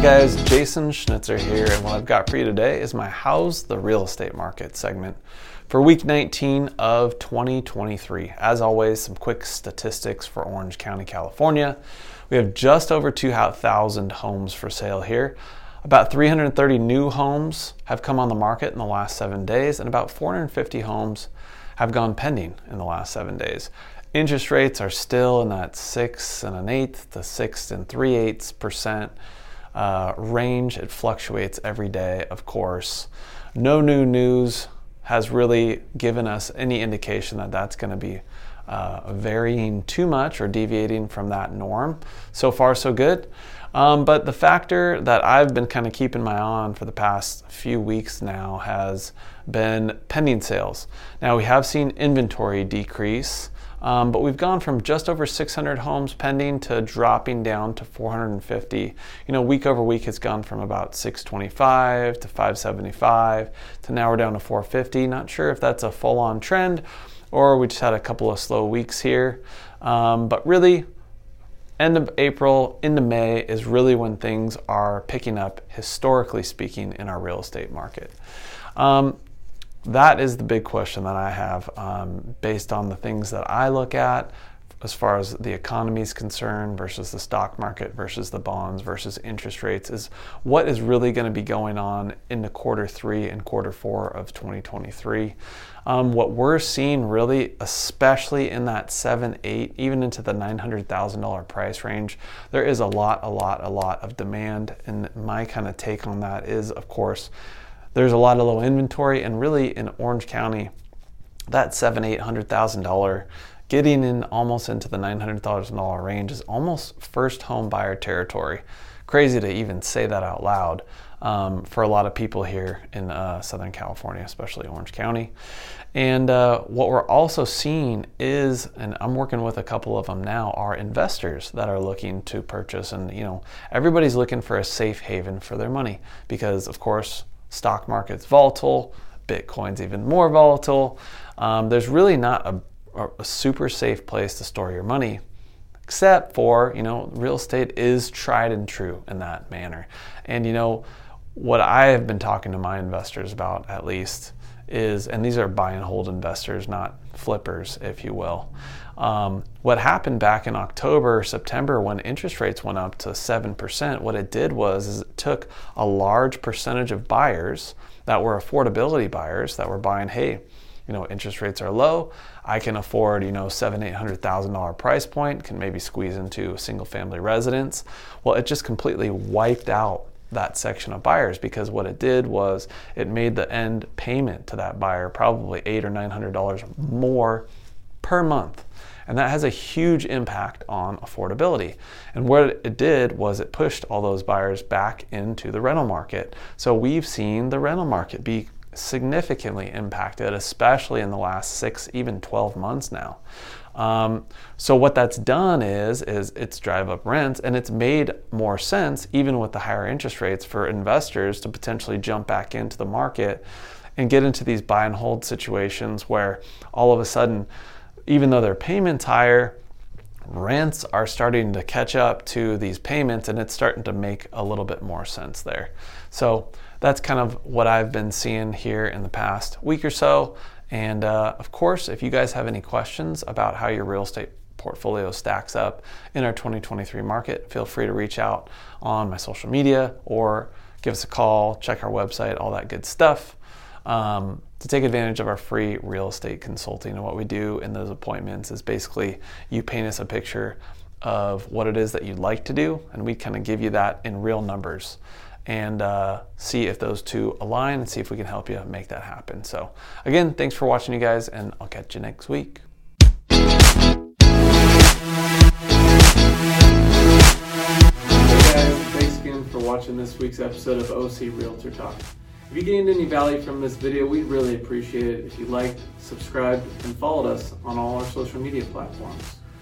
Hey guys, Jason Schnitzer here, and what I've got for you today is my How's the Real Estate Market segment for week 19 of 2023. As always, some quick statistics for Orange County, California. We have just over 2,000 homes for sale here. About 330 new homes have come on the market in the last seven days, and about 450 homes have gone pending in the last seven days. Interest rates are still in that six and an eighth to six and three eighths percent uh, range. It fluctuates every day, of course. No new news has really given us any indication that that's going to be uh, varying too much or deviating from that norm. So far, so good. Um, but the factor that I've been kind of keeping my eye on for the past few weeks now has been pending sales. Now, we have seen inventory decrease. Um, but we've gone from just over 600 homes pending to dropping down to 450. You know, week over week, it's gone from about 625 to 575 to now we're down to 450. Not sure if that's a full on trend or we just had a couple of slow weeks here. Um, but really, end of April into May is really when things are picking up, historically speaking, in our real estate market. Um, that is the big question that I have um, based on the things that I look at as far as the economy is concerned versus the stock market versus the bonds versus interest rates is what is really going to be going on in the quarter three and quarter four of 2023. Um, what we're seeing really, especially in that seven, eight, even into the $900,000 price range, there is a lot, a lot, a lot of demand. And my kind of take on that is, of course, there's a lot of low inventory, and really in Orange County, that seven, eight hundred thousand dollar getting in almost into the nine hundred thousand dollar range is almost first home buyer territory. Crazy to even say that out loud um, for a lot of people here in uh, Southern California, especially Orange County. And uh, what we're also seeing is, and I'm working with a couple of them now, are investors that are looking to purchase. And, you know, everybody's looking for a safe haven for their money because, of course, stock market's volatile, Bitcoin's even more volatile. Um, there's really not a, a super safe place to store your money except for you know real estate is tried and true in that manner and you know what i have been talking to my investors about at least is and these are buy and hold investors not flippers if you will um, what happened back in October, September, when interest rates went up to 7%, what it did was it took a large percentage of buyers that were affordability buyers that were buying, hey, you know, interest rates are low. I can afford, you know, seven, eight hundred thousand dollar price point, can maybe squeeze into a single family residence. Well, it just completely wiped out that section of buyers because what it did was it made the end payment to that buyer probably eight or nine hundred dollars more per month and that has a huge impact on affordability. And what it did was it pushed all those buyers back into the rental market. So we've seen the rental market be significantly impacted, especially in the last six, even 12 months now. Um, so what that's done is is it's drive up rents, and it's made more sense, even with the higher interest rates, for investors to potentially jump back into the market and get into these buy and hold situations where all of a sudden even though their payments higher, rents are starting to catch up to these payments and it's starting to make a little bit more sense there. So that's kind of what I've been seeing here in the past week or so. And uh, of course, if you guys have any questions about how your real estate portfolio stacks up in our 2023 market, feel free to reach out on my social media or give us a call, check our website, all that good stuff um, to take advantage of our free real estate consulting. And what we do in those appointments is basically you paint us a picture of what it is that you'd like to do, and we kind of give you that in real numbers and uh, see if those two align and see if we can help you make that happen. So, again, thanks for watching, you guys, and I'll catch you next week. Hey guys, thanks again for watching this week's episode of OC Realtor Talk. If you gained any value from this video, we'd really appreciate it if you liked, subscribed, and followed us on all our social media platforms.